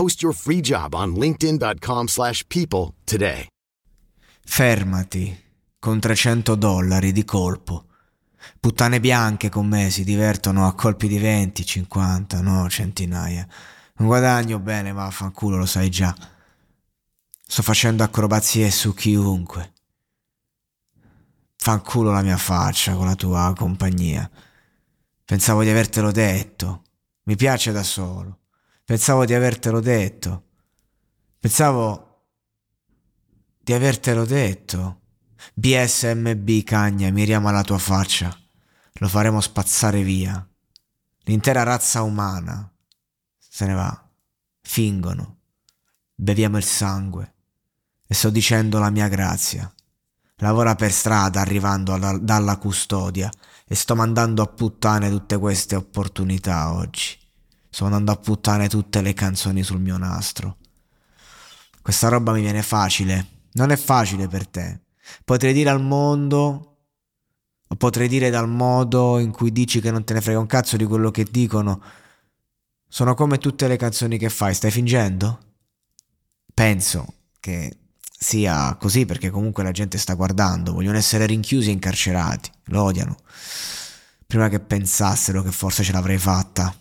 Post your free job on linkedin.com/people slash people today. Fermati, con 300 dollari di colpo. Puttane bianche con me si divertono a colpi di 20, 50, no, centinaia. Non guadagno bene, ma fanculo, lo sai già. Sto facendo acrobazie su chiunque. Fanculo la mia faccia con la tua compagnia. Pensavo di avertelo detto. Mi piace da solo. Pensavo di avertelo detto. Pensavo di avertelo detto. BSMB cagna, miriamo alla tua faccia. Lo faremo spazzare via. L'intera razza umana se ne va. Fingono. Beviamo il sangue. E sto dicendo la mia grazia. Lavora per strada arrivando alla, dalla custodia e sto mandando a puttane tutte queste opportunità oggi. Sto mandando a puttane tutte le canzoni sul mio nastro. Questa roba mi viene facile. Non è facile per te. Potrei dire al mondo, o potrei dire dal modo in cui dici che non te ne frega un cazzo di quello che dicono. Sono come tutte le canzoni che fai, stai fingendo? Penso che sia così perché comunque la gente sta guardando, vogliono essere rinchiusi e incarcerati, lo odiano. Prima che pensassero che forse ce l'avrei fatta.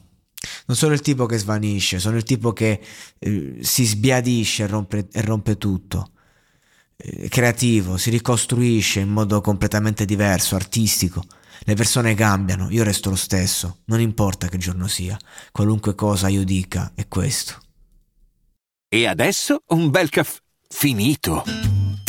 Non sono il tipo che svanisce, sono il tipo che eh, si sbiadisce e rompe, e rompe tutto. Eh, creativo, si ricostruisce in modo completamente diverso, artistico. Le persone cambiano, io resto lo stesso, non importa che giorno sia, qualunque cosa io dica è questo. E adesso un bel caffè finito.